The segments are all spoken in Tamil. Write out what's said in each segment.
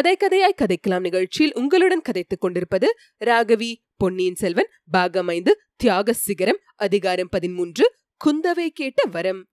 கதை கதையாய் கதைக்கலாம் நிகழ்ச்சியில் உங்களுடன் கதைத்துக் கொண்டிருப்பது ராகவி பொன்னியின் செல்வன் பாகம் ஐந்து தியாக சிகரம் அதிகாரம் பதிமூன்று குந்தவை கேட்ட வரம்.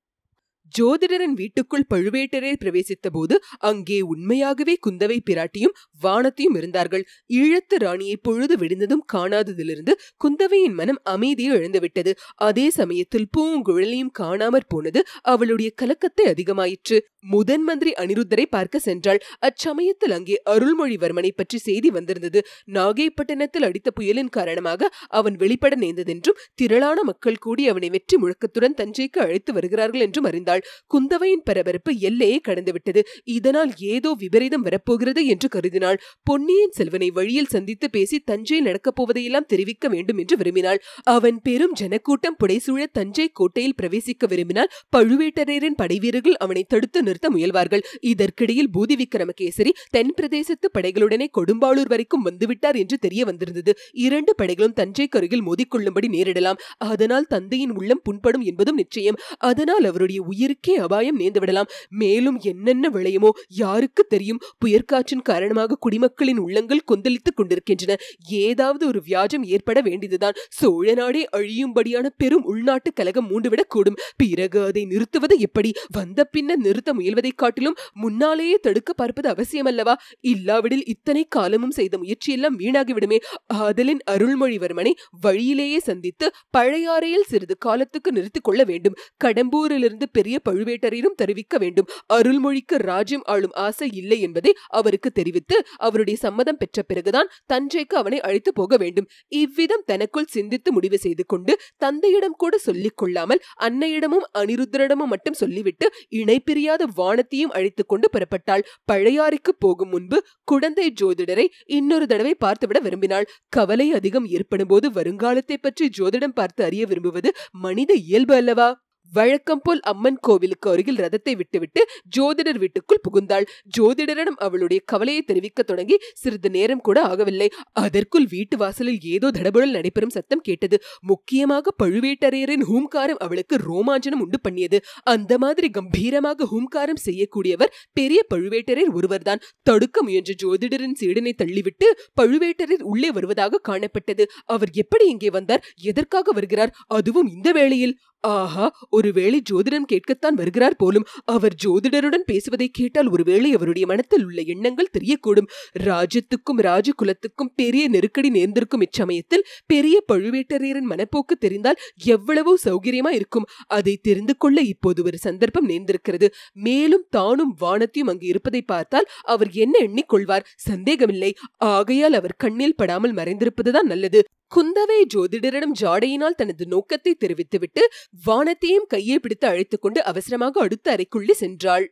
ஜோதிடரின் வீட்டுக்குள் பழுவேட்டரையர் பிரவேசித்த போது அங்கே உண்மையாகவே குந்தவை பிராட்டியும் வானத்தையும் இருந்தார்கள். ஈழத்து ராணியை பொழுது விடிந்ததும் காணாததிலிருந்து குந்தவையின் மனம் அமைதியை இழந்துவிட்டது. அதே சமயத்தில் பூங்குழலியும் காணாமற் போனது அவளுடைய கலக்கத்தை அதிகமாயிற்று. முதன் மந்திரி அனிருத்தரை பார்க்க சென்றாள். அச்சமயத்தில் அங்கே அருள்மொழிவர்மனை பற்றி செய்தி வந்திருந்தது. நாகைப்பட்டினத்தில் அடித்த புயலின் காரணமாக அவன் வெளிப்பட நேர்ந்ததென்றும் திரளான மக்கள் கூடி அவனை வெற்றி முழக்கத்துடன் தஞ்சைக்கு அழைத்து வருகிறார்கள் என்றும் அறிந்தாள். குந்தவையின் பரபரப்பு எல்லையை கடந்துவிட்டது. இதனால் ஏதோ விபரீதம் வரப்போகிறது என்று கருதினாள். பொன்னியின் செல்வனை வழியில் சந்தித்து பேசி தஞ்சையில் நடக்கப் போவதையெல்லாம் தெரிவிக்க வேண்டும் என்று விரும்பினாள். அவன் பெரும் ஜனக்கூட்டம் புடைசூழ தஞ்சை கோட்டையில் பிரவேசிக்க விரும்பினால் பழுவேட்டரையரின் படைவீரர்கள் அவனை தடுத்து நிறுத்த முயல்வார்கள். இதற்கிடையில் பூதி விக்ரமகேசரி தென் பிரதேசத்து படைகளுடனே கொடும்பாளூர் வரைக்கும் வந்துவிட்டார் என்று தெரிய வந்திருந்தது. இரண்டு படைகளும் தஞ்சை கருகில் மோதிக்கொள்ளும்படி நேரிடலாம். அதனால் தந்தையின் உள்ளம் புண்படும் என்பதும் நிச்சயம். அதனால் அவருடைய உயிர் உயிருக்கே அபாயம் நேர்ந்துவிடலாம் மேலும் என்னென்ன விளையுமோ யாருக்கு தெரியும்? புயற்காற்றின் காரணமாக குடிமக்களின் உள்ளங்கள் கொந்தளித்துக் கொண்டிருக்கின்றன. ஏதாவது ஒரு வியாஜம் ஏற்பட வேண்டியதுதான். சோழ நாடே அழியும்படியான பெரும் உள்நாட்டு கலகம் மூண்டுவிடக்கூடும் பிறகு அதை நிறுத்துவது எப்படி? வந்த பின்னர் நிறுத்த முயல்வதைக் காட்டிலும் முன்னாலேயே தடுக்க பார்ப்பது அவசியமல்லவா? இல்லாவிடில் இத்தனை காலமும் செய்த முயற்சியெல்லாம் வீணாகிவிடுமே. ஆதலின் அருள்மொழிவர்மனை வழியிலேயே சந்தித்து பழையாறையில் சிறிது காலத்துக்கு நிறுத்திக் கொள்ள வேண்டும். கடம்பூரிலிருந்து பெரிய பழுவேட்டரையரும் தெரிவிக்க வேண்டும். அருள்மொழிக்கு ராஜ்யம் ஆளும் ஆசை இல்லை என்பதை அவருக்கு தெரிவித்து அவருடைய சம்மதம் பெற்ற பிறகுதான் தஞ்சைக்கு அவனை அழைத்து போக வேண்டும். இவ்விதம் தனக்குள் சிந்தித்து முடிவு செய்து கொண்டு தந்தையிடம் கூட சொல்லிக் கொள்ளாமல் அன்னையிடமும் அனிருத்தரிடமும் மட்டும் சொல்லிவிட்டு இணை பிரியாத வானத்தையும் அழைத்துக் கொண்டு புறப்பட்டாள். பழையாறைக்கு போகும் முன்பு குழந்தை ஜோதிடரை இன்னொரு தடவை பார்த்துவிட விரும்பினாள். கவலை அதிகம் ஏற்படும் போது வருங்காலத்தை பற்றி ஜோதிடம் பார்த்து அறிய விரும்புவது மனித இயல்பு அல்லவா? வழக்கம் போல் அம்மன் கோவிலுக்கு அருகில் ரதத்தை விட்டுவிட்டு ஜோதிடர் வீட்டுக்குள் புகுந்தாள். ஜோதிடரிடம் அவளுடைய கவலையை தெரிவிக்க தொடங்கி சிறிது நேரம் கூட ஆகவில்லை. அதற்குள் வீட்டு வாசலில் ஏதோ தடபுடல் நடைபெறும் சத்தம் கேட்டது. முக்கியமாக பழுவேட்டரையரின் ஹூம்காரம் அவளுக்கு ரோமாஞ்சனம் உண்டு பண்ணியது. அந்த மாதிரி கம்பீரமாக ஹூம்காரம் செய்யக்கூடியவர் பெரிய பழுவேட்டரையர் ஒருவர்தான். தடுக்க முயன்ற ஜோதிடரின் சீடனை தள்ளிவிட்டு பழுவேட்டரையர் உள்ளே வருவதாக காணப்பட்டது. அவர் எப்படி இங்கே வந்தார்? எதற்காக வருகிறார்? அதுவும் இந்த வேளையில். ஆஹா ஒருவேளை ஜோதிடம் கேட்கத்தான் வருகிறார் போலும் அவர் ஜோதிடருடன் பேசுவதை கேட்டால் ஒருவேளை அவருடைய மனத்தில் உள்ள எண்ணங்கள் தெரியக்கூடும். ராஜ்யத்துக்கும் ராஜகுலத்துக்கும் பெரிய நெருக்கடி நேர்ந்திருக்கும் இச்சமயத்தில் பெரிய பழுவேட்டரையரின் மனப்போக்கு தெரிந்தால் எவ்வளவோ சௌகரியமா இருக்கும். அதை தெரிந்து கொள்ள இப்போது ஒரு சந்தர்ப்பம் நேர்ந்திருக்கிறது. மேலும் தானும் வானத்தையும் அங்கு இருப்பதை பார்த்தால் அவர் என்ன எண்ணிக்கொள்வார் சந்தேகமில்லை. ஆகையால் அவர் கண்ணில் படாமல் மறைந்திருப்பதுதான் நல்லது. குந்தவை ஜோதிடரிடம் ஜாடையினால் தனது நோக்கத்தை தெரிவித்துவிட்டு வானத்தையும் கையை பிடித்து அழைத்துக் கொண்டு அவசரமாக அடுத்த அறைக்குள்ளே சென்றாள்.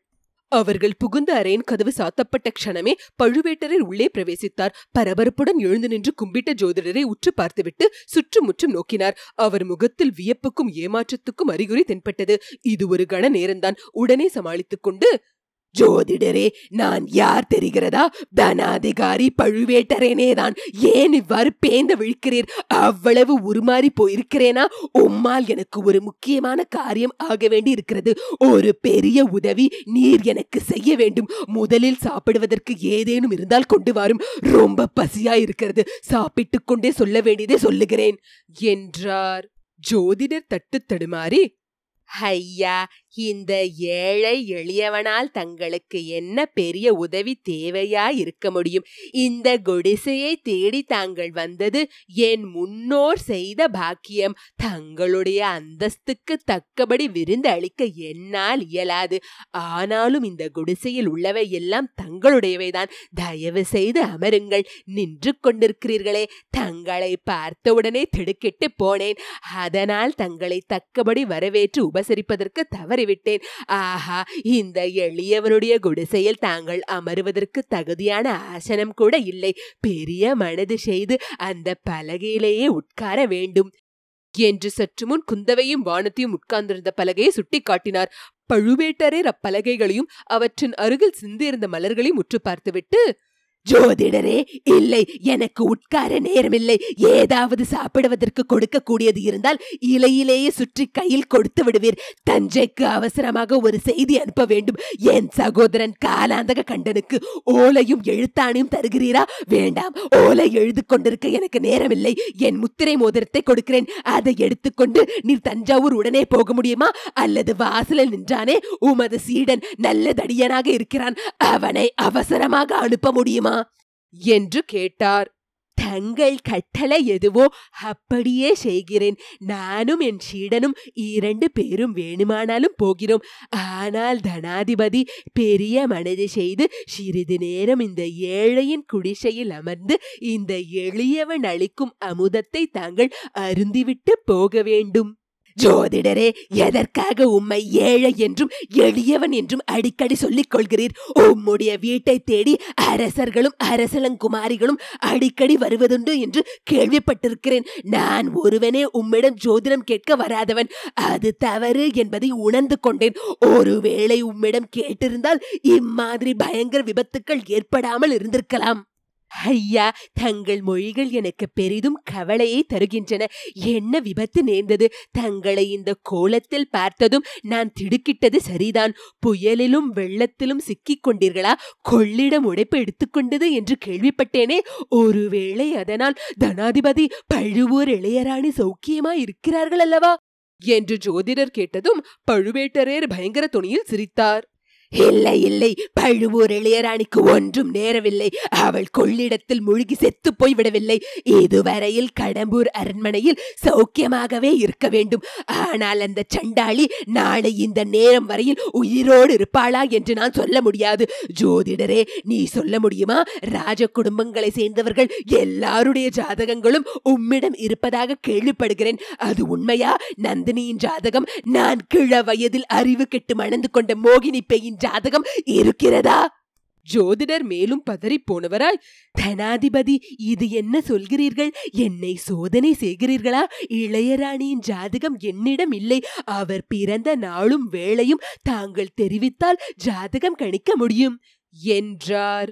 அவர்கள் புகுந்த அறையின் கதவு சாத்தப்பட்ட க்ஷணமே பழுவேட்டரர் உள்ளே பிரவேசித்தார். பரபரப்புடன் எழுந்து நின்று கும்பிட்ட ஜோதிடரை உற்று பார்த்துவிட்டு சுற்றுமுற்றும் நோக்கினார். அவர் முகத்தில் வியப்புக்கும் ஏமாற்றத்துக்கும் அறிகுறி தென்பட்டது. இது ஒரு கண நேரம்தான். உடனே சமாளித்துக் கொண்டு ஜோதிடரே நான் யார் தெரிகிறதா? தனாதிகாரி பழுவேட்டரேனே தான். ஏன் இவ்வாறு பேந்த விழிக்கிறீர்? அவ்வளவு உருமாறி போயிருக்கிறேனா? உம்மால் எனக்கு ஒரு முக்கியமான காரியம் ஆக வேண்டி இருக்கிறது ஒரு பெரிய உதவி நீர் எனக்கு செய்ய வேண்டும். முதலில் சாப்பிடுவதற்கு ஏதேனும் இருந்தால் கொண்டு வரும். ரொம்ப பசியா இருக்கிறது சாப்பிட்டுக் கொண்டே சொல்ல வேண்டியதை சொல்லுகிறேன் என்றார். ஜோதிடர் தட்டு தடுமாறி ஐயா இந்த ஏழை எளியவனால் தங்களுக்கு என்ன பெரிய உதவி தேவையா இருக்க முடியும்? இந்த குடிசையை தேடி தாங்கள் வந்தது என் முன்னோர் செய்த பாக்கியம். தங்களுடைய அந்தஸ்துக்கு தக்கபடி விருந்து அளிக்க என்னால் இயலாது. ஆனாலும் இந்த குடிசையில் உள்ளவை எல்லாம் தங்களுடையவைதான். தயவு செய்து அமருங்கள். நின்று கொண்டிருக்கிறீர்களே. தங்களை பார்த்தவுடனே திடுக்கிட்டு போனேன். அதனால் தங்களை தக்கபடி வரவேற்று உபசரிப்பதற்கு தவறி விட்டேன். ஆஹா இந்த எளியவனுடைய குடிசையில் தாங்கள் அமருவதற்கு தகுதியான ஆசனம் கூட இல்லை. பெரிய மனது செய்து அந்த பலகையிலேயே உட்கார வேண்டும். என்று சற்று முன் குந்தவையும் வானத்தையும் உட்கார்ந்திருந்த பலகையை சுட்டிக்காட்டினார் பழுவேட்டரேர் அப்பலகைகளையும் அவற்றின் அருகில் சிந்தியிருந்த மலர்களையும் உற்று பார்த்துவிட்டு ஜோதிடரே இல்லை எனக்கு உட்கார நேரமில்லை. ஏதாவது சாப்பிடுவதற்கு கொடுக்கக்கூடியது இருந்தால் இலையிலேயே சுற்றி கையில் கொடுத்து விடுவீர். தஞ்சைக்கு அவசரமாக ஒரு செய்தி அனுப்ப வேண்டும். என் சகோதரன் காலாந்தக கண்டனுக்கு ஓலையும் எழுத்தாணையும் தருகிறீரா? வேண்டாம். ஓலை எழுது கொண்டிருக்க எனக்கு நேரமில்லை. என் முத்திரை மோதிரத்தை கொடுக்கிறேன். அதை எடுத்துக்கொண்டு நீர் தஞ்சாவூர் உடனே போக முடியுமா? அல்லது வாசலில் நின்றானே உமது சீடன் நல்ல தடியனாக இருக்கிறான். அவனை அவசரமாக அனுப்ப முடியுமா? என்று கேட்டார். தங்கள் கட்டளை எதுவோ அப்படியே செய்கிறேன். நானும் என் சீடனும் இரண்டு பேரும் வேணுமானாலும் போகிறோம். ஆனால் தனாதிபதி பெரிய மனது செய்து சிறிது நேரம் இந்த ஏழையின் குடிசையில் அமர்ந்து இந்த எளியவன் அளிக்கும் அமுதத்தை தாங்கள் அருந்திவிட்டு போக வேண்டும். ஜோதிடரே எதற்காக உம்மை ஏழை என்றும் எளியவன் என்றும் அடிக்கடி சொல்லிக் கொள்கிறீர் உம்முடைய வீட்டை தேடி அரசர்களும் அரசலங்குமாரிகளும் அடிக்கடி வருவதுண்டு என்று கேள்விப்பட்டிருக்கிறேன். நான் ஒருவனே உம்மிடம் ஜோதிடம் கேட்க வராதவன். அது தவறு என்பதை உணர்ந்து கொண்டேன். ஒருவேளை உம்மிடம் கேட்டிருந்தால் இம்மாதிரி பயங்கர விபத்துக்கள் ஏற்படாமல் இருந்திருக்கலாம். ஐயா தங்கள் மொழிகள் எனக்கு பெரிதும் கவலையை தருகின்றன. என்ன விபத்து நேர்ந்தது? தங்களை இந்த கோலத்தில் பார்த்ததும் நான் திடுக்கிட்டது சரிதான். புயலிலும் வெள்ளத்திலும் சிக்கிக் கொண்டீர்களா? கொள்ளிடம் உடைப்பு எடுத்துக்கொண்டது என்று கேள்விப்பட்டேனே. ஒருவேளை அதனால் தனாதிபதி பழுவூர் இளையராணி சௌக்கியமாய் இருக்கிறார்கள் அல்லவா என்று ஜோதிடர் கேட்டதும் பழுவேட்டரையர் பயங்கர துணியில் சிரித்தார். இல்லை இல்லை. பழுவூர் இளையராணிக்கு ஒன்றும் நேரவில்லை. அவள் கொள்ளிடத்தில் முழுகி செத்து போய் விடவில்லை இதுவரையில் கடம்பூர் அரண்மனையில் சௌக்கியமாகவே இருக்க வேண்டும். ஆனால் அந்த சண்டாளி நாளை இந்த நேரம் வரையில் உயிரோடு இருப்பாளா என்று நான் சொல்ல முடியாது. ஜோதிடரே நீ சொல்ல முடியுமா? ராஜ குடும்பங்களை சேர்ந்தவர்கள் எல்லாருடைய ஜாதகங்களும் உம்மிடம் இருப்பதாக கேள்விப்படுகிறேன். அது உண்மையா? நந்தினியின் ஜாதகம் நான் கிழ வயதில் அறிவு கெட்டு மணந்து கொண்ட மோகினி பெயின் ஜாதகம் இருக்கிறதா? ஜோதிடர் மேலும் பதறிப் போனவராய் தனாதிபதி இது என்ன சொல்கிறீர்கள்? என்னை சோதனை செய்கிறீர்களா? இளையராணியின் ஜாதகம் என்னிடம் இல்லை. அவர் பிறந்த நாளும் வேளையும் தாங்கள் தெரிவித்தால் ஜாதகம் கணிக்க முடியும் என்றார்.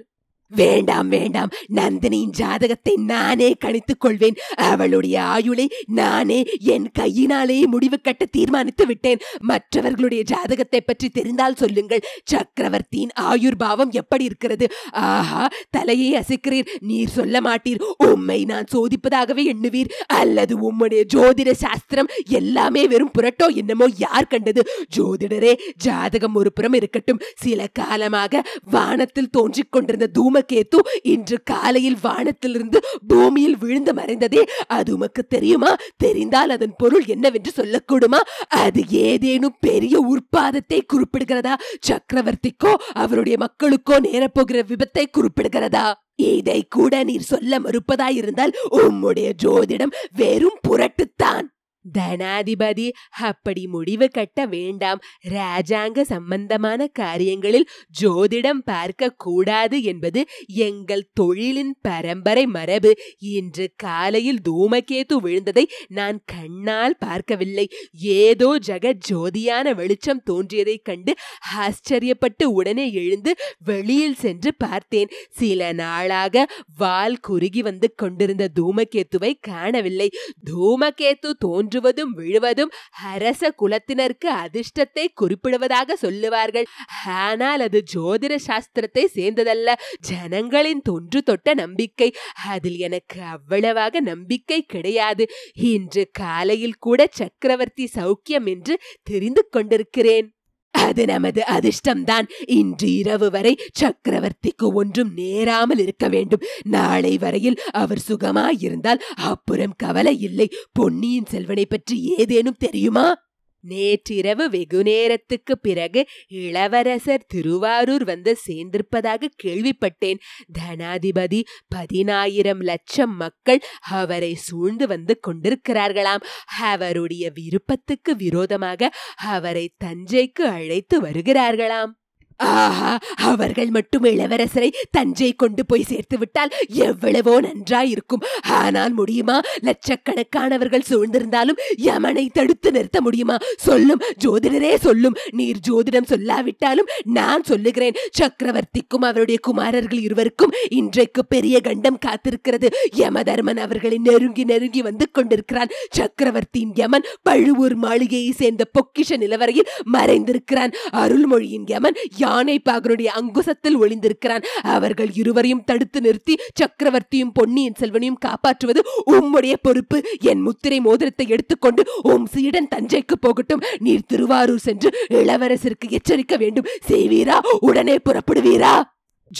வேண்டாம் வேண்டாம். நந்தினியின் ஜாதகத்தை நானே கணித்துக் கொள்வேன். அவளுடைய ஆயுளை நானே என் கையினாலேயே முடிவு கட்ட தீர்மானித்து விட்டேன். மற்றவர்களுடைய ஜாதகத்தை பற்றி தெரிந்தால் சொல்லுங்கள். சக்கரவர்த்தியின் ஆயுர்பாவம் எப்படி இருக்கிறது? ஆஹா தலையை அசைக்கிறீர். நீர் சொல்ல மாட்டீர். உம்மை நான் சோதிப்பதாகவே எண்ணுவீர். அல்லது உம்முடைய ஜோதிட சாஸ்திரம் எல்லாமே வெறும் புரட்டோ என்னமோ யார் கண்டது? ஜோதிடரே ஜாதகம் ஒரு புறம் இருக்கட்டும். சில காலமாக வானத்தில் தோன்றிக் கொண்டிருந்த தூம கேத்து இன்று காலையில் வானத்திலிருந்து பூமியில் விழுந்து மறைந்ததே அது உமக்கு தெரியுமா? தெரிந்தால் அதன் பொருள் என்னவென்று சொல்லக்கூடுமா? அது ஏதேனும் பெரிய உற்பாதத்தை குறிப்பிடுகிறதா? சக்கரவர்த்திக்கோ அவருடைய மக்களுக்கோ நேரப்போகிற விபத்தை குறிப்பிடுகிறதா? இதை கூட நீர் சொல்ல மறுப்பதாயிருந்தால் உம்முடைய ஜோதிடம் வெறும் புரட்டுத்தான். தனாதிபதி. அப்படி முடிவு கட்ட வேண்டாம். ராஜாங்க சம்பந்தமான காரியங்களில் ஜோதிடம் பார்க்க கூடாது என்பது எங்கள் தொழிலின் பரம்பரை மரபு. இன்று காலையில் தூமகேது விழுந்ததை நான் கண்ணால் பார்க்கவில்லை. ஏதோ ஜெகத் ஜோதியான வெளிச்சம் தோன்றியதைக் கண்டு ஆச்சரியப்பட்டு உடனே எழுந்து வெளியில் சென்று பார்த்தேன். சில நாளாக வால் குறுகி வந்து கொண்டிருந்த தூமகேத்துவை காணவில்லை. தூமகேத்து தோன்றுவதும் விழுவதும் அரச குலத்தினருக்கு அதிர்ஷ்டத்தை குறிப்பிடுவதாக சொல்லுவார்கள். ஆனால் அது ஜோதிட சாஸ்திரத்தை சேர்ந்ததல்ல. ஜனங்களின் தொன்று தொட்ட நம்பிக்கை. அதில் எனக்கு அவ்வளவாக நம்பிக்கை கிடையாது. இன்று காலையில் கூட சக்கரவர்த்தி சௌக்கியம் என்று தெரிந்து கொண்டிருக்கிறேன். அது நமது அதிர்ஷ்டம்தான். இன்று இரவு வரை சக்கரவர்த்திக்கு ஒன்றும் நேராமல் இருக்க வேண்டும். நாளை வரையில் அவர் சுகமாயிருந்தால் அப்புறம் கவலை இல்லை. பொன்னியின் செல்வனை பற்றி ஏதேனும் தெரியுமா? நேற்றிரவு வெகு நேரத்துக்கு பிறகு இளவரசர் திருவாரூர் வந்து சேர்ந்திருப்பதாக கேள்விப்பட்டேன். தனாதிபதி பதினாயிரம் லட்சம் மக்கள் அவரை சூழ்ந்து வந்து கொண்டிருக்கிறார்களாம். அவருடைய விருப்பத்துக்கு விரோதமாக அவரை தஞ்சைக்கு அழைத்து வருகிறார்களாம். ஆஹா அவர்கள் மட்டும் இளவரசரை தஞ்சை கொண்டு போய் சேர்த்து விட்டால் எவ்வளவோ நன்றாயிருக்கும். ஆனால் முடியுமா? லட்சக்கணக்கானவர்கள் சூழ்ந்திருந்தாலும் யமனை தடுத்து நிறுத்த முடியுமா? சொல்லும் ஜோதிடரே சொல்லும் நீர் ஜோதிடம் சொல்லாவிட்டாலும் நான் சொல்லுகிறேன். சக்கரவர்த்திக்கும் அவருடைய குமாரர்கள் இருவருக்கும் இன்றைக்கு பெரிய கண்டம் காத்திருக்கிறது. யமதர்மன் அவர்களை நெருங்கி நெருங்கி வந்து கொண்டிருக்கிறான். சக்கரவர்த்தியின் யமன் பழுவூர் மாளிகையை சேர்ந்த பொக்கிஷ நிலவரையில் மறைந்திருக்கிறான். அருள்மொழியின் யமன் யானை பாகனுடைய அங்குசத்தில் ஒளிந்திருக்கிறான். அவர்கள் இருவரையும் தடுத்து நிறுத்தி சக்கரவர்த்தியும் பொன்னியின் செல்வனையும் காப்பாற்றுவது உம்முடைய பொறுப்பு. என் முத்திரை மோதிரத்தை எடுத்துக்கொண்டு உம் சீடன் தஞ்சைக்கு போகட்டும். நீர் திருவாரூர் சென்று இளவரசருக்கு எச்சரிக்க வேண்டும். செய்வீரா? உடனே புறப்படுவீரா?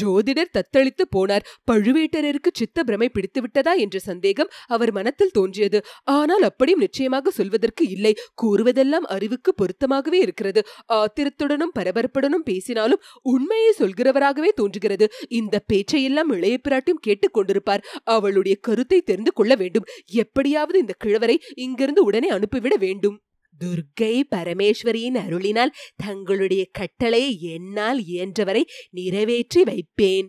ஜோதிடர் தத்தளித்து போனார். பழுவேட்டரருக்கு சித்த பிரமை பிடித்து விட்டதா என்ற சந்தேகம் அவர் மனத்தில் தோன்றியது. ஆனால் அப்படியும் நிச்சயமாக சொல்வதற்கு இல்லை. கூறுவதெல்லாம் அறிவுக்கு பொருத்தமாகவே இருக்கிறது. ஆத்திரத்துடனும் பரபரப்புடனும் பேசினாலும் உண்மையை சொல்கிறவராகவே தோன்றுகிறது. இந்த பேச்சையெல்லாம் இளைய பிராட்டியும் கேட்டுக் கொண்டிருப்பார். அவளுடைய கருத்தை தெரிந்து கொள்ள வேண்டும். எப்படியாவது இந்த கிழவரை இங்கிருந்து உடனே அனுப்பிவிட வேண்டும். துர்க்கை பரமேஸ்வரியின் அருளினால் தங்களுடைய கட்டளையை என்னால் இயன்றவரை நிறைவேற்றி வைப்பேன்.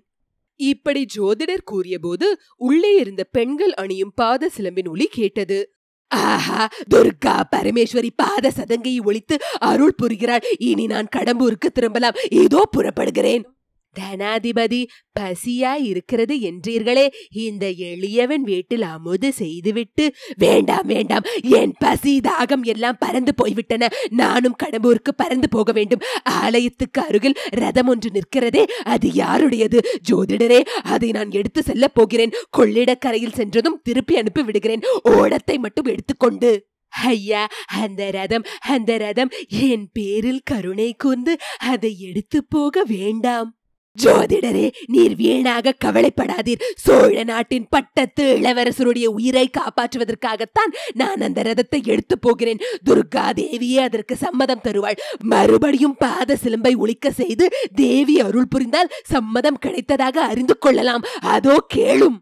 இப்படி ஜோதிடர் கூறியபோது உள்ளே இருந்த பெண்கள் அணியும் பாத சிலம்பின் ஒளி கேட்டது. ஆஹா துர்கா பரமேஸ்வரி பாத சதங்கையை ஒழித்து அருள் புரிகிறாள். இனி நான் கடம்பூருக்கு திரும்பலாம். ஏதோ புறப்படுகிறேன். தனாதிபதி பசியாய் இருக்கிறது என்றீர்களே. இந்த எளியவன் வீட்டில் அமுது செய்துவிட்டு வேண்டாம் வேண்டாம் என் பசி தாகம் எல்லாம் பறந்து போய்விட்டன. நானும் கடம்பூருக்கு பறந்து போக வேண்டும். ஆலயத்துக்கு அருகில் ரதம் ஒன்று நிற்கிறதே அது யாருடையது? ஜோதிடரே அதை நான் எடுத்து செல்லப் போகிறேன். கொள்ளிடக்கரையில் சென்றதும் திருப்பி அனுப்பி விடுகிறேன். ஓடத்தை மட்டும் எடுத்துக்கொண்டு. ஐயா அந்த ரதம் அந்த ரதம் என் பேரில் கருணை கூர்ந்து அதை எடுத்து போக வேண்டாம். ஜோதிடரே நீர் வீணாக கவலைப்படாதீர். சோழ நாட்டின் பட்டத்து இளவரசருடைய உயிரை காப்பாற்றுவதற்காகத்தான் நான் அந்த ரதத்தை எடுத்து போகிறேன். துர்கா தேவியே அதற்கு சம்மதம் தருவாள். மறுபடியும் பாத சிலம்பை ஒழிக்க செய்து தேவி அருள் புரிந்தால் சம்மதம் கிடைத்ததாக அறிந்து கொள்ளலாம். அதோ கேளும்.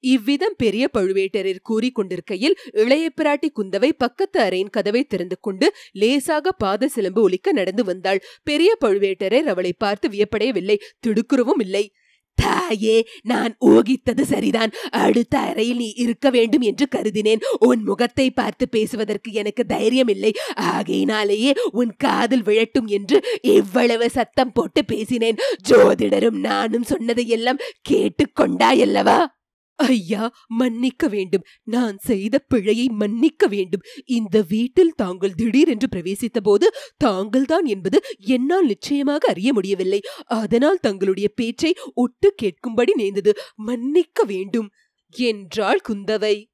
இவ்விதம் பெரிய பழுவேட்டரர் கூறிக்கொண்டிருக்கையில் இளைய பிராட்டி குந்தவை பக்கத்து அறையின் கதவை திறந்து கொண்டு லேசாக பாத சிலம்பு ஒலிக்க நடந்து வந்தாள். பெரிய பழுவேட்டரர் அவளை பார்த்து வியப்படையவில்லை. திடுக்குறவும் இல்லை. தாயே நான் ஊகித்தது சரிதான். அடுத்த அறையில் நீ இருக்க வேண்டும் என்று கருதினேன். உன் முகத்தை பார்த்து பேசுவதற்கு எனக்கு தைரியம் இல்லை ஆகையினாலேயே உன் காதில் விழட்டும் என்று இவ்வளவு சத்தம் போட்டு பேசினேன். ஜோதிடரும் நானும் சொன்னதையெல்லாம் கேட்டுக்கொண்டாயல்லவா? ஐயா மன்னிக்க வேண்டும். நான் செய்த பிழையை மன்னிக்க வேண்டும். இந்த வீட்டில் தாங்கள் திடீரென்று பிரவேசித்த போது தாங்கள்தான் என்பது என்னால் நிச்சயமாக அறிய முடியவில்லை. அதனால் தங்களுடைய பேச்சை ஒட்டு கேட்கும்படி நேர்ந்தது. மன்னிக்க வேண்டும். என்றாள் குந்தவை.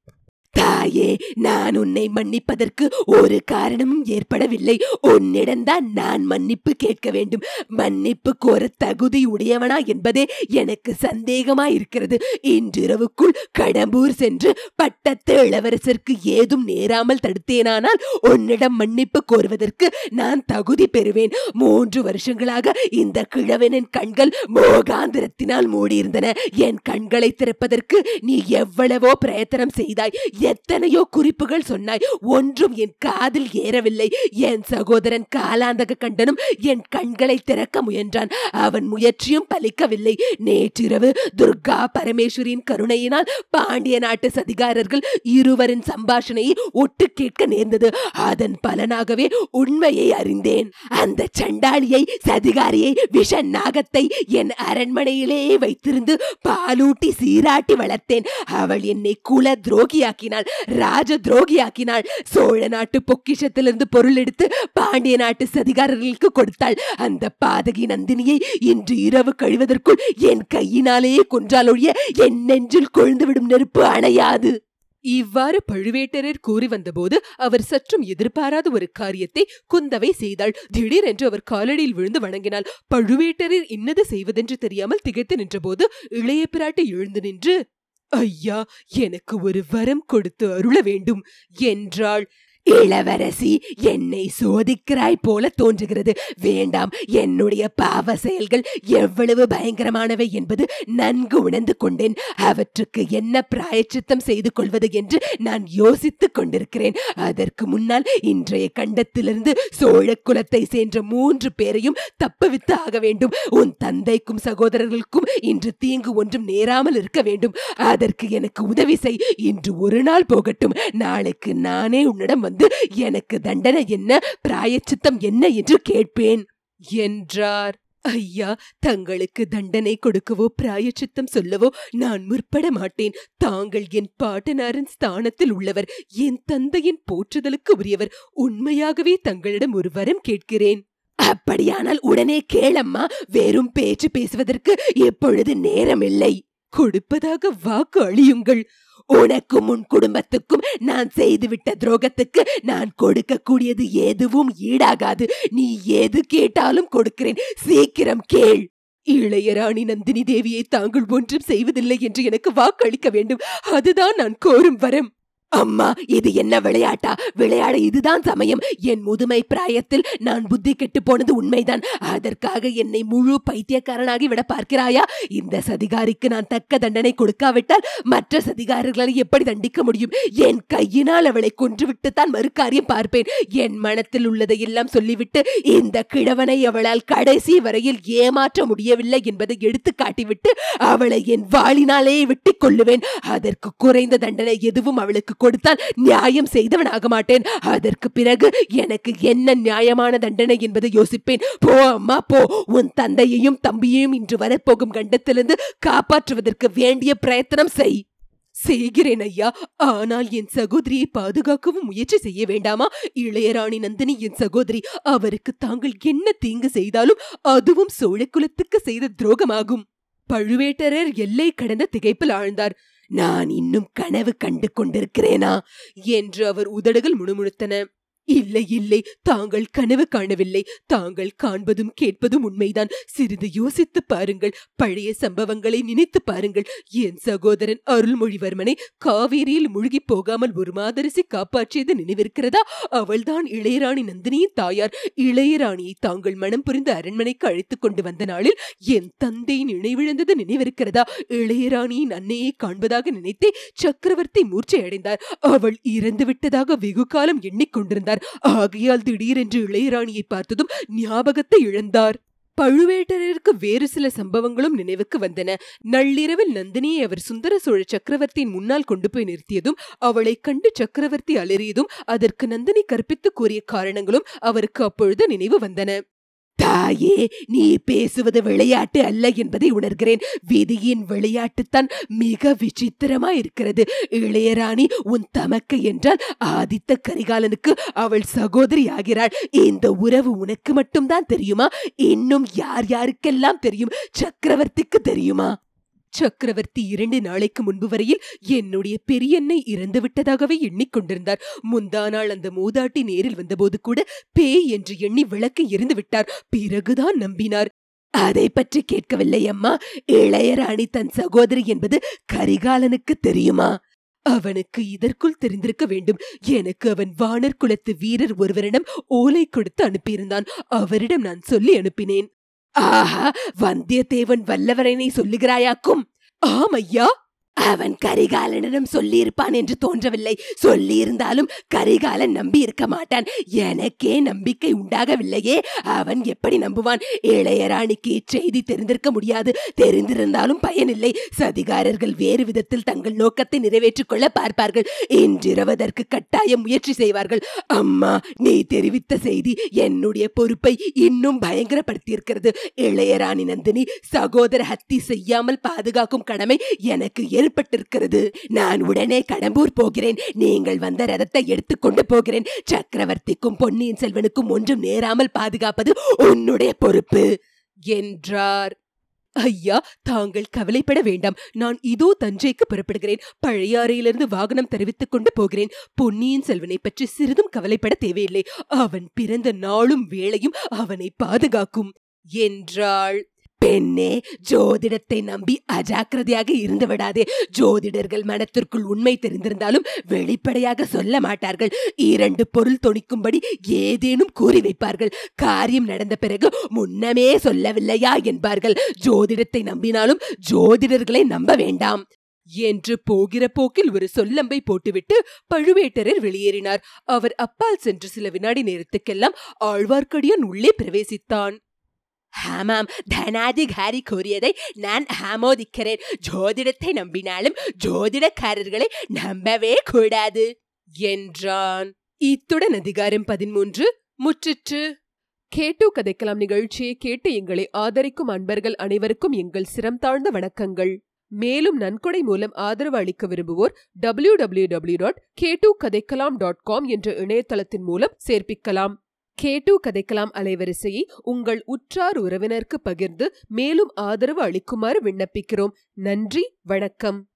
தாயே நான் உன்னை மன்னிப்பதற்கு ஒரு காரணமும் ஏற்படவில்லை. உன்னிடம்தான் நான் மன்னிப்பு கேட்க வேண்டும். மன்னிப்பு கோர தகுதி உடையவனா என்பதே எனக்கு சந்தேகமா இருக்கிறது இன்றிரவுக்குள் கடம்பூர் சென்று பட்டத்து இளவரசருக்கு ஏதும் நேராமல் தடுத்தேனானால் உன்னிடம் மன்னிப்பு கோருவதற்கு நான் தகுதி பெறுவேன். மூன்று வருஷங்களாக இந்த கிழவனின் கண்கள் மோகாந்திரத்தினால் மூடியிருந்தன. என் கண்களை திறப்பதற்கு நீ எவ்வளவோ பிரயத்தனம் செய்தாய். எத்தனையோ குறிப்புகள் சொன்னாய். ஒன்றும் என் காதில் ஏறவில்லை. என் சகோதரன் காலாந்தக கண்டனும் என் கண்களை திறக்க முயன்றான். அவன் முயற்சியும் பலிக்கவில்லை. நேற்றிரவு துர்கா பரமேஸ்வரியின் கருணையினால் பாண்டிய நாட்டு சதிகாரர்கள் இருவரின் சம்பாஷணையை ஒட்டு கேட்க நேர்ந்தது. அதன் பலனாகவே உண்மையை அறிந்தேன். அந்த சண்டாளியை சதிகாரியை விஷ நாகத்தை என் அரண்மனையிலேயே வைத்திருந்து பாலூட்டி சீராட்டி வளர்த்தேன். அவள் என்னை குல துரோகியாக்கினாள். ராஜ துரோகியாக்கினாள் சோழ நாட்டு பொக்கிஷத்திலிருந்து பொருள் எடுத்து பாண்டிய நாட்டு சதிகாரர்களுக்கு கொடுத்தாள். அந்த பாதகி நந்தினியை இன்று இரவு கழிவதற்குள் என் கையினாலேயே கொன்றாலொழிய என் நெஞ்சில் கொழுந்துவிடும் நெருப்பு அணையாது. இவ்வாறு பழுவேட்டரர் கூறி வந்தபோது அவர் சற்றும் எதிர்பாராத ஒரு காரியத்தை குந்தவை செய்தாள். திடீரென்று அவர் காலடியில் விழுந்து வணங்கினாள் பழுவேட்டரர் இன்னது செய்வதென்று தெரியாமல் திகைத்து நின்றபோது இளைய பிராட்டி எழுந்து நின்று ஐயா எனக்கு ஒரு வரம் கொடுத்து அருள வேண்டும் என்றாள். இளவரசி என்னை சோதிக்கிறாய் போல தோன்றுகிறது. வேண்டாம் என்னுடைய பாவ செயல்கள் எவ்வளவு பயங்கரமானவை என்பது நன்கு உணர்ந்து கொண்டேன். அவற்றுக்கு என்ன பிராயச்சித்தம் செய்து கொள்வது என்று நான் யோசித்துக் கொண்டிருக்கிறேன். அதற்கு முன்னால் இன்றைய கண்டத்திலிருந்து சோழ குலத்தை சேர்ந்த மூன்று பேரையும் தப்புவித்து ஆக வேண்டும். உன் தந்தைக்கும் சகோதரர்களுக்கும் இன்று தீங்கு ஒன்றும் நேராமல் இருக்க வேண்டும். அதற்கு எனக்கு உதவி செய். இன்று ஒரு நாள் போகட்டும். நாளைக்கு நானே உன்னிடம் வந்து எனக்கு தண்டனை என்ன? பிராயச்சித்தம் என்ன என்று கேட்பேன். என்றார். ஐயா தங்களுக்கு தண்டனை கொடுக்கவோ பிராயச்சித்தம் சொல்லவோ நான் முற்பட மாட்டேன். தாங்கள் என் பாட்டனாரின் ஸ்தானத்தில் உள்ளவர் என் தந்தையின் போற்றுதலுக்கு உரியவர் உண்மையாகவே தங்களிடம் ஒரு வரம் கேட்கிறேன். அப்படியானால் உடனே கேளம்மா. வெறும் பேச்சு பேசுவதற்கு எப்பொழுது நேரமில்லை. கொடுப்பதாக வாக்கு அழியுங்கள். உனக்கும் உன் குடும்பத்துக்கும் நான் செய்துவிட்ட துரோகத்துக்கு நான் கொடுக்கக்கூடியது எதுவும் ஈடாகாது. நீ எது கேட்டாலும் கொடுக்கிறேன். சீக்கிரம் கேள். இளையராணி நந்தினி தேவியை தாங்கள் ஒன்றும் செய்வதில்லை என்று எனக்கு வாக்களிக்க வேண்டும். அதுதான் நான் கோரும் வரம். அம்மா இது என்ன விளையாட்டா? விளையாட இதுதான் சமயம். என் முதுமை பிராயத்தில் நான் புத்தி கெட்டு போனது உண்மைதான். அதற்காக என்னை முழு பைத்தியக்காரனாகி விட பார்க்கிறாயா? இந்த சதிகாரிக்கு நான் தக்க தண்டனை கொடுக்காவிட்டால் மற்ற சதிகாரர்களை எப்படி தண்டிக்க முடியும்? என் கையினால் அவளை கொன்றுவிட்டு தான் பார்ப்பேன். என் மனத்தில் உள்ளதை எல்லாம் சொல்லிவிட்டு இந்த கிழவனை அவளால் கடைசி வரையில் ஏமாற்ற முடியவில்லை என்பதை எடுத்து காட்டிவிட்டு அவளை என் வாளினாலே வெட்டி கொள்ளுவேன். அதற்கு குறைந்த தண்டனை எதுவும் அவளுக்கு கொடுத்தால் நியாயம் செய்தவனாக மாட்டேன். அதற்கு பிறகு எனக்கு என்ன நியாயமான தண்டனை என்பதை யோசிப்பேன். போ அம்மா போ. உன் தந்தையையும் தம்பியையும் இன்று வரப்போகும் கண்டத்திலிருந்து காப்பாற்றுவதற்கு வேண்டிய பிரயத்தனம் செய். செய்கிறேன் ஐயா. ஆனால் என் சகோதரியை பாதுகாக்கவும் முயற்சி செய்ய வேண்டாமா? இளையராணி நந்தினி என் சகோதரி அவருக்கு தாங்கள் என்ன தீங்கு செய்தாலும் அதுவும் சோழக்குலத்துக்கு செய்த துரோகமாகும். பழுவேட்டரர் எல்லை கடந்த திகைப்பில் ஆழ்ந்தார். நான் இன்னும் கனவு கண்டு கொண்டிருக்கிறேனா? என்று அவர் உதடுகள் முணுமுணுத்தன. இல்லை இல்லை. தாங்கள் கனவு காணவில்லை. தாங்கள் காண்பதும் கேட்பதும் உண்மைதான். சிறிது யோசித்து பாருங்கள். பழைய சம்பவங்களை நினைத்து பாருங்கள். என் சகோதரன் அருள்மொழிவர்மனை காவேரியில் முழுகி போகாமல் ஒரு மாதரசி காப்பாற்றியது நினைவிருக்கிறதா? அவள்தான் இளையராணி நந்தினியின் தாயார். இளையராணியை தாங்கள் மனம் புரிந்து அரண்மனைக்கு அழைத்துக் கொண்டு வந்த நாளில் என் தந்தை நினைவிழந்தது நினைவிருக்கிறதா? இளையராணியின் அன்னையை காண்பதாக நினைத்தே சக்கரவர்த்தி மூர்ச்சை அடைந்தார் அவள் இறந்து விட்டதாக வெகு காலம் எண்ணிக்கொண்டிருந்தார். ஆகையால் திடீரென்று இளையராணியை பார்த்ததும் ஞாபகத்தை இழந்தார். பழுவேட்டரருக்கு வேறு சில சம்பவங்களும் நினைவுக்கு வந்தன. நள்ளிரவில் நந்தினியை அவர் சுந்தர சோழ சக்கரவர்த்தியின் முன்னால் கொண்டு போய் நிறுத்தியதும் அவளைக் கண்டு சக்கரவர்த்தி அலறியதும் அதற்கு நந்தினி கற்பித்து கூறிய காரணங்களும் அவருக்கு அப்பொழுது நினைவு வந்தன. தாயே நீ பேசுவது விளையாட்டு அல்ல என்பதை உணர்கிறேன். விதியின் விளையாட்டுத்தான் மிக விசித்திரமா இருக்கிறது இளையராணி உன் தமக்கை என்றால் ஆதித்த கரிகாலனுக்கு அவள் சகோதரி ஆகிறாள் இந்த உறவு உனக்கு மட்டும்தான் தெரியுமா? இன்னும் யார் யாருக்கெல்லாம் தெரியும்? சக்கரவர்த்திக்கு தெரியுமா? சக்கரவர்த்தி இரண்டு நாளைக்கு முன்பு வரையில் என்னுடைய பெரியண்ணை இறந்து விட்டதாகவே எண்ணிக்கொண்டிருந்தார். முந்தா நாள் அந்த மூதாட்டி நேரில் வந்தபோது கூட பேய் என்று எண்ணி விளக்கு எரிந்து விட்டார். பிறகுதான் நம்பினார். அதை பற்றி கேட்கவில்லை அம்மா. இளையராணி தன் சகோதரி என்பது கரிகாலனுக்கு தெரியுமா? அவனுக்கு இதற்குள் தெரிந்திருக்க வேண்டும். எனக்கு அவன் வானர் குலத்து வீரர் ஒருவரிடம் ஓலை கொடுத்து அனுப்பியிருந்தான். அவரிடம் நான் சொல்லி அனுப்பினேன். ஆஹா வந்தியத்தேவன் வல்லவரனை சொல்லுகிறாயாக்கும். ஆமையா அவன் கரிகாலனிடம் சொல்லியிருப்பான் என்று தோன்றவில்லை. சொல்லியிருந்தாலும் கரிகாலன் நம்பி இருக்க மாட்டான். எனக்கே நம்பிக்கை உண்டாகவில்லையே. அவன் எப்படி நம்புவான்? இளையராணிக்கு இச்செய்தி தெரிந்திருக்க முடியாது. தெரிந்திருந்தாலும் பயனில்லை. சதிகாரர்கள் வேறு விதத்தில் தங்கள் நோக்கத்தை நிறைவேற்றிக் கொள்ள பார்ப்பார்கள். இன்றிரவதற்கு கட்டாய முயற்சி செய்வார்கள். அம்மா நீ தெரிவித்த செய்தி என்னுடைய பொறுப்பை இன்னும் பயங்கரப்படுத்தியிருக்கிறது. இளையராணி நந்தினி சகோதர ஹத்தி செய்யாமல் பாதுகாக்கும் கடமை எனக்கு ஏற்பட்டிருக்கிறது நான் உடனே கடம்பூர் போகிறேன். நீங்கள் வந்த ரதத்தை எடுத்துக்கொண்டு போகிறேன். சக்கரவர்த்திக்கும் பொன்னியின் செல்வனுக்கும் ஒன்றும் நேராமல் பாதுகாப்பது உன்னுடைய பொறுப்பு. என்றார். ஐயா தாங்கள் கவலைப்பட வேண்டாம். நான் இதோ தஞ்சைக்கு புறப்படுகிறேன். பழையாறையிலிருந்து வாகனம் தெரிவித்துக் கொண்டு போகிறேன். பொன்னியின் செல்வனை பற்றி சிறிதும் கவலைப்பட தேவையில்லை. அவன் பிறந்த நாளும் வேளையும் அவனை பாதுகாக்கும். என்றாள். பெண்ணே ஜோதிடத்தை நம்பி அஜாக்கிரதையாக இருந்து விடாதே. ஜோதிடர்கள் மனத்திற்குள் உண்மை தெரிந்திருந்தாலும் வெளிப்படையாக சொல்ல மாட்டார்கள். இரண்டு பொருள் தொனிக்கும்படி ஏதேனும் கூறி வைப்பார்கள். காரியம் நடந்த பிறகு முன்னமே சொல்லவில்லையா என்பார்கள். ஜோதிடத்தை நம்பினாலும் ஜோதிடர்களை நம்ப வேண்டாம். என்று போகிற போக்கில் ஒரு சொல்லம்பை போட்டுவிட்டு பழுவேட்டரர் வெளியேறினார். அவர் அப்பால் சென்று சில வினாடி நேரத்துக்கெல்லாம் ஆழ்வார்க்கடியான் உள்ளே பிரவேசித்தான். ஹாமாம் தனாதிகாரி கூறியதை நான் ஆமோதிக்கிறேன் ஜோதிடத்தை நம்பினாலும் ஜோதிடக்காரர்களை நம்பவே கூடாது என்றான் இத்துடன் அதிகாரம் பதிமூன்று முற்றிற்று கேட்டு கதைக்கலாம் நிகழ்ச்சியை கேட்டு எங்களை ஆதரிக்கும் அன்பர்கள் அனைவருக்கும் எங்கள் சிரம் தாழ்ந்த வணக்கங்கள் மேலும் நன்கொடை மூலம் ஆதரவு அளிக்க விரும்புவோர் W W W dot K two Kathaikalam dot com என்ற இணையதளத்தின் மூலம் சேர்ப்பிக்கலாம் கேட்டு கதைக்கலாம் அலைவரிசையை உங்கள் உற்றார் உறவினருக்கு பகிர்ந்து மேலும் ஆதரவு அளிக்குமாறு விண்ணப்பிக்கிறோம். நன்றி வணக்கம்.